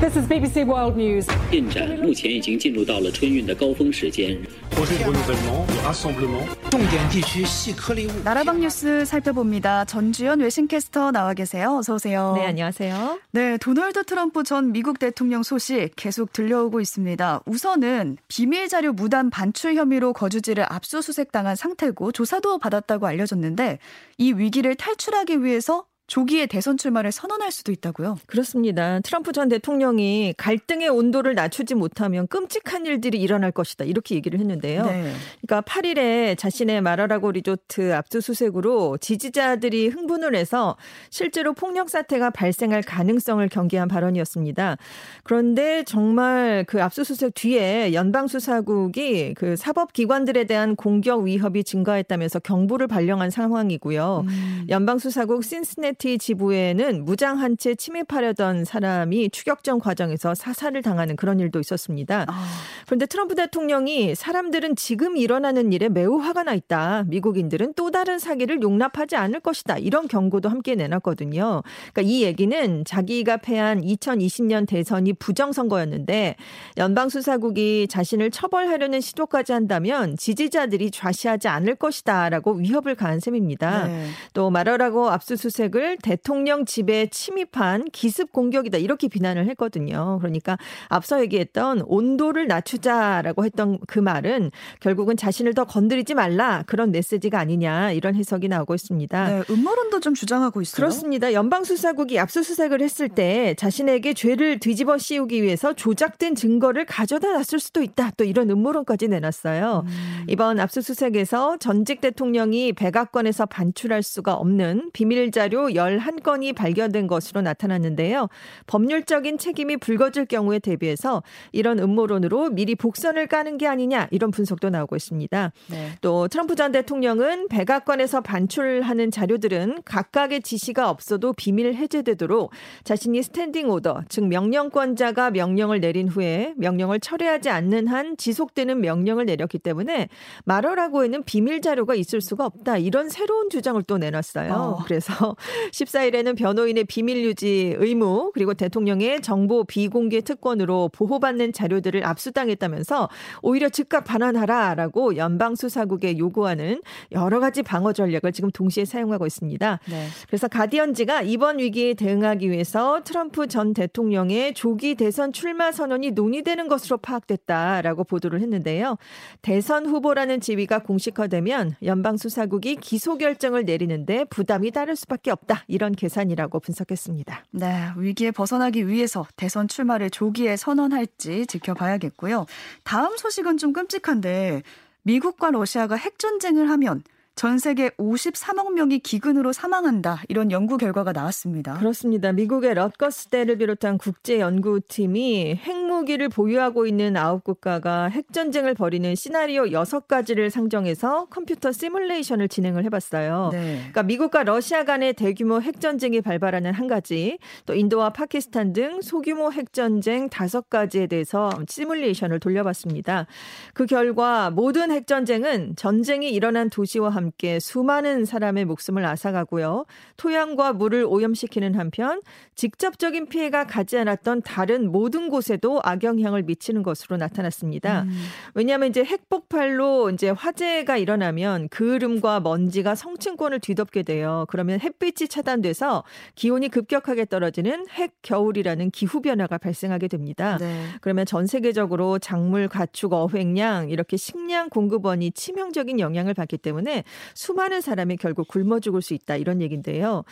This is BBC World News. 进展目前已经进入到了春运的高峰时间。 projet de renouvellement, de rassemblement. 重点地区细颗粒物。 나라방 뉴스 살펴봅니다. 전주현 외신캐스터 나와 계세요. 어서 오세요. 네, 안녕하세요. 네, 도널드 트럼프 전 미국 대통령 소식 계속 들려오고 있습니다. 우선은 비밀 자료 무단 반출 혐의로 거주지를 압수수색당한 상태고 조사도 받았다고 알려졌는데 이 위기를 탈출하기 위해서 조기에 대선 출마를 선언할 수도 있다고요. 그렇습니다. 트럼프 전 대통령이 갈등의 온도를 낮추지 못하면 끔찍한 일들이 일어날 것이다. 이렇게 얘기를 했는데요. 네. 그러니까 8일에 자신의 마라라고 리조트 압수수색으로 지지자들이 흥분을 해서 실제로 폭력 사태가 발생할 가능성을 경계한 발언이었습니다. 그런데 정말 그 압수수색 뒤에 연방수사국이 그 사법기관들에 대한 공격 위협이 증가했다면서 경보를 발령한 상황이고요. 음. 연방수사국 신스네 티 지부에는 무장한 채 침입하려던 사람이 추격전 과정에서 사살을 당하는 그런 일도 있었습니다. 아, 그런데 트럼프 대통령이 사람들은 지금 일어나는 일에 매우 화가 나 있다. 미국인들은 또 다른 사기를 용납하지 않을 것이다. 이런 경고도 함께 내놨거든요. 그러니까 이 얘기는 자기가 패한 2020년 대선이 부정선거였는데 연방수사국이 자신을 처벌하려는 시도까지 한다면 지지자들이 좌시하지 않을 것이다라고 위협을 가한 셈입니다. 네. 또 말하라고 압수수색을 대통령 집에 침입한 기습 공격이다 이렇게 비난을 했거든요. 그러니까 앞서 얘기했던 온도를 낮추자라고 했던 그 말은 결국은 자신을 더 건드리지 말라 그런 메시지가 아니냐 이런 해석이 나오고 있습니다. 네, 음모론도 좀 주장하고 있어요. 그렇습니다. 연방수사국이 압수수색을 했을 때 자신에게 죄를 뒤집어 씌우기 위해서 조작된 증거를 가져다 놨을 수도 있다. 또 이런 음모론까지 내놨어요. 음. 이번 압수수색에서 전직 대통령이 백악관에서 반출할 수가 없는 비밀 자료 11건이 발견된 것으로 나타났는데요. 법률적인 책임이 불거질 경우에 대비해서 이런 음모론으로 미리 복선을 까는 게 아니냐 이런 분석도 나오고 있습니다. 네. 또 트럼프 전 대통령은 백악관에서 반출하는 자료들은 각각의 지시가 없어도 비밀 해제되도록 자신이 standing order, 즉 명령권자가 명령을 내린 후에 명령을 철회하지 않는 한 지속되는 명령을 내렸기 때문에 마러라고에는 비밀 자료가 있을 수가 없다. 이런 새로운 주장을 또 내놨어요. 어. 그래서 14일에는 변호인의 비밀 유지 의무 그리고 대통령의 정보 비공개 특권으로 보호받는 자료들을 압수당했다면서 오히려 즉각 반환하라라고 연방 수사국에 요구하는 여러 가지 방어 전략을 지금 동시에 사용하고 있습니다. 네. 그래서 가디언지가 이번 위기에 대응하기 위해서 트럼프 전 대통령의 조기 대선 출마 선언이 논의되는 것으로 파악됐다라고 보도를 했는데요. 대선 후보라는 지위가 공식화되면 연방 수사국이 기소 결정을 내리는데 부담이 따를 수밖에 없다. 이런 계산이라고 분석했습니다. 네, 위기에 벗어나기 위해서 대선 출마를 조기에 선언할지 지켜봐야겠고요. 다음 소식은 좀 끔찍한데 미국과 러시아가 핵 전쟁을 하면 전 세계 53억 명이 기근으로 사망한다. 이런 연구 결과가 나왔습니다. 그렇습니다. 미국의 럿거스대를 비롯한 국제 연구팀이 핵 무기를 보유하고 있는 아홉 국가가 핵전쟁을 벌이는 시나리오 6가지를 상정해서 컴퓨터 시뮬레이션을 진행을 해봤어요. 네. 그러니까 미국과 러시아 간의 대규모 핵전쟁이 발발하는 한 가지, 또 인도와 파키스탄 등 소규모 핵전쟁 다섯 가지에 대해서 시뮬레이션을 돌려봤습니다. 그 결과 모든 핵전쟁은 전쟁이 일어난 도시와 함께 수많은 사람의 목숨을 앗아가고요. 토양과 물을 오염시키는 한편 직접적인 피해가 가지 않았던 다른 모든 곳에도 악영향을 미치는 것으로 나타났습니다. 음. 왜냐하면 이제 핵폭발로 이제 화재가 일어나면 그을음과 먼지가 성층권을 뒤덮게 돼요. 그러면 햇빛이 차단돼서 기온이 급격하게 떨어지는 핵 겨울이라는 기후 변화가 발생하게 됩니다. 네. 그러면 전 세계적으로 작물, 가축, 어획량 이렇게 식량 공급원이 치명적인 영향을 받기 때문에 수많은 사람이 결국 굶어 죽을 수 있다 이런 얘기인데요.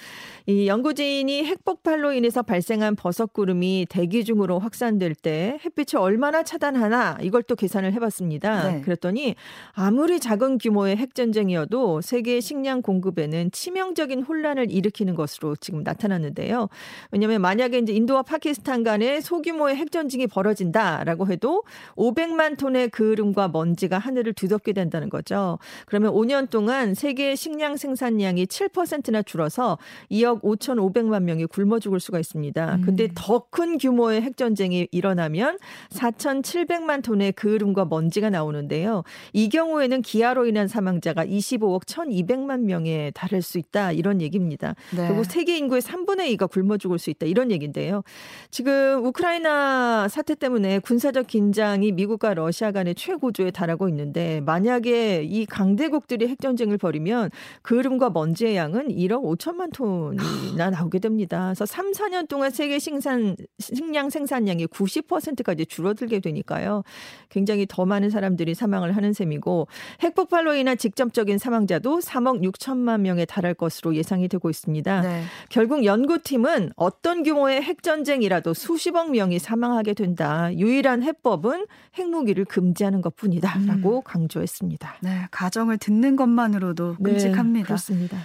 이 연구진이 핵폭발로 인해서 발생한 버섯 구름이 대기 중으로 확산될 때 햇빛을 얼마나 차단하나 이걸 또 계산을 해봤습니다. 네. 그랬더니 아무리 작은 규모의 핵전쟁이어도 세계 식량 공급에는 치명적인 혼란을 일으키는 것으로 지금 나타났는데요. 왜냐하면 만약에 이제 인도와 파키스탄 간에 소규모의 핵전쟁이 벌어진다라고 해도 500만 톤의 그을음과 먼지가 하늘을 뒤덮게 된다는 거죠. 그러면 5년 동안 세계 식량 생산량이 7%나 줄어서 2억 5,500만 명이 굶어 죽을 수가 있습니다. 음. 근데 더 큰 규모의 핵전쟁이 일어나면 하면 4,700만 톤의 그을음과 먼지가 나오는데요. 이 경우에는 기아로 인한 사망자가 25억 1,200만 명에 달할 수 있다 이런 얘기입니다. 네. 그리고 세계 인구의 3분의 2가 굶어 죽을 수 있다 이런 얘기인데요. 지금 우크라이나 사태 때문에 군사적 긴장이 미국과 러시아 간의 최고조에 달하고 있는데 만약에 이 강대국들이 핵 전쟁을 벌이면 그을음과 먼지의 양은 1억 5천만 톤이나 나오게 됩니다. 그래서 3, 4년 동안 세계 생산 식량 생산량이 90% 까지 줄어들게 되니까요. 굉장히 더 많은 사람들이 사망을 하는 셈이고 핵폭발로 인한 직접적인 사망자도 3억 6천만 명에 달할 것으로 예상이 되고 있습니다. 네. 결국 연구팀은 어떤 규모의 핵전쟁이라도 수십억 명이 사망하게 된다. 유일한 해법은 핵무기를 금지하는 것 뿐이다라고 강조했습니다. 네, 가정을 듣는 것만으로도 끔찍합니다. 네, 그렇습니다.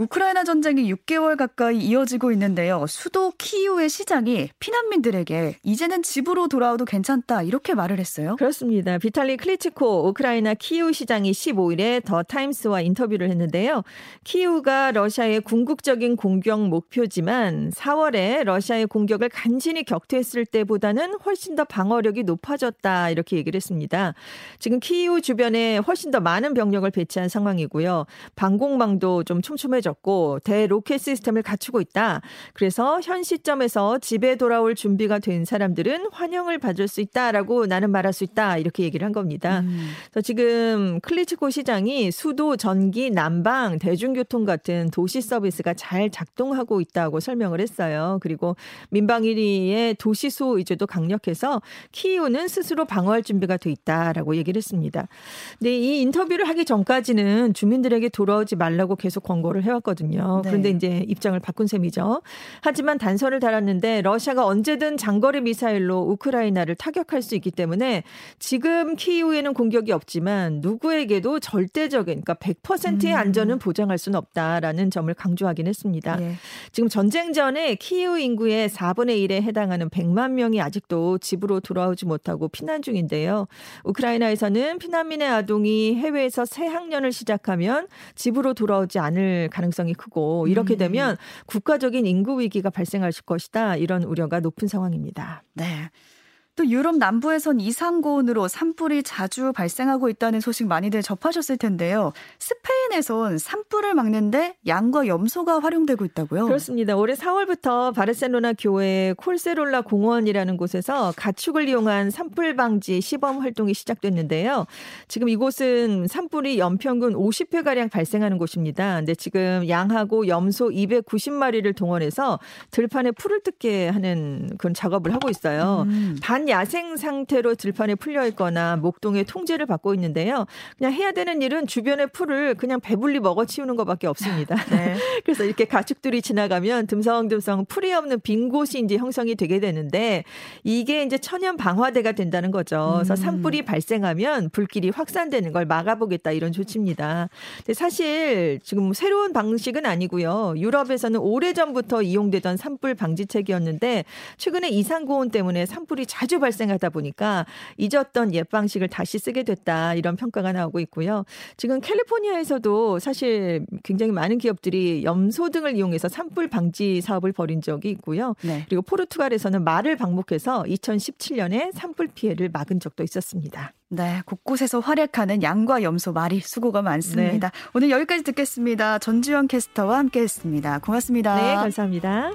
우크라이나 전쟁이 6개월 가까이 이어지고 있는데요. 수도 키이우의 시장이 피난민들에게 이제는 집으로 돌아와도 괜찮다 이렇게 말을 했어요. 그렇습니다. 비탈리 클리치코 우크라이나 키우 시장이 15일에 더 타임스와 인터뷰를 했는데요. 키우가 러시아의 궁극적인 공격 목표지만 4월에 러시아의 공격을 간신히 격퇴했을 때보다는 훨씬 더 방어력이 높아졌다 이렇게 얘기를 했습니다. 지금 키우 주변에 훨씬 더 많은 병력을 배치한 상황이고요. 방공망도 좀 촘촘해 졌고 대로켓 시스템을 갖추고 있다. 그래서 현 시점에서 집에 돌아올 준비가 된 사람들은 환영을 받을 수 있다라고 나는 말할 수 있다 이렇게 얘기를 한 겁니다. 음. 그래서 지금 클리치코 시장이 수도, 전기, 난방, 대중교통 같은 도시 서비스가 잘 작동하고 있다고 설명을 했어요. 그리고 민방 1위의 도시 수호 의제도 강력해서 키이우는 스스로 방어할 준비가 돼 있다라고 얘기를 했습니다. 근데 이 인터뷰를 하기 전까지는 주민들에게 돌아오지 말라고 계속 권고를 해 왔거든요. 네. 그런데 이제 입장을 바꾼 셈이죠. 하지만 단서를 달았는데 러시아가 언제든 장거리 미사일로 우크라이나를 타격할 수 있기 때문에 지금 키이우에는 공격이 없지만 누구에게도 절대적인 그러니까 100%의 음. 안전은 보장할 수는 없다라는 점을 강조하긴 했습니다. 예. 지금 전쟁 전에 키이우 인구의 4분의 1에 해당하는 100만 명이 아직도 집으로 돌아오지 못하고 피난 중인데요. 우크라이나에서는 피난민의 아동이 해외에서 새 학년을 시작하면 집으로 돌아오지 않을 가능성이 크고 이렇게 음. 되면 국가적인 인구 위기가 발생할 것이다 이런 우려가 높은 상황입니다. 네. 또 유럽 남부에선 이상고온으로 산불이 자주 발생하고 있다는 소식 많이들 접하셨을 텐데요. 스페인에선 산불을 막는데 양과 염소가 활용되고 있다고요? 그렇습니다. 올해 4월부터 바르셀로나 교회 콜세롤라 공원이라는 곳에서 가축을 이용한 산불 방지 시범 활동이 시작됐는데요. 지금 이곳은 산불이 연평균 50회 가량 발생하는 곳입니다. 근데 지금 양하고 염소 290마리를 동원해서 들판에 풀을 뜯게 하는 그런 작업을 하고 있어요. 음. 반야생 상태로 들판에 풀려 있거나 목동의 통제를 받고 있는데요. 그냥 해야 되는 일은 주변의 풀을 그냥 배불리 먹어치우는 것밖에 없습니다. 네. 그래서 이렇게 가축들이 지나가면 듬성듬성 풀이 없는 빈 곳이 이제 형성이 되게 되는데 이게 이제 천연 방화대가 된다는 거죠. 그래서 음. 산불이 발생하면 불길이 확산되는 걸 막아보겠다 이런 조치입니다. 근데 사실 지금 새로운 방식은 아니고요. 유럽에서는 오래전부터 이용되던 산불 방지책이었는데 최근에 이상고온 때문에 산불이 자주 발생하다 보니까 잊었던 옛 방식을 다시 쓰게 됐다 이런 평가가 나오고 있고요. 지금 캘리포니아에서도 사실 굉장히 많은 기업들이 염소 등을 이용해서 산불 방지 사업을 벌인 적이 있고요. 네. 그리고 포르투갈에서는 말을 방목해서 2017년에 산불 피해를 막은 적도 있었습니다. 네, 곳곳에서 활약하는 양과 염소 말이 수고가 많습니다. 오늘 여기까지 듣겠습니다. 전지현 캐스터와 함께했습니다. 고맙습니다. 네, 감사합니다.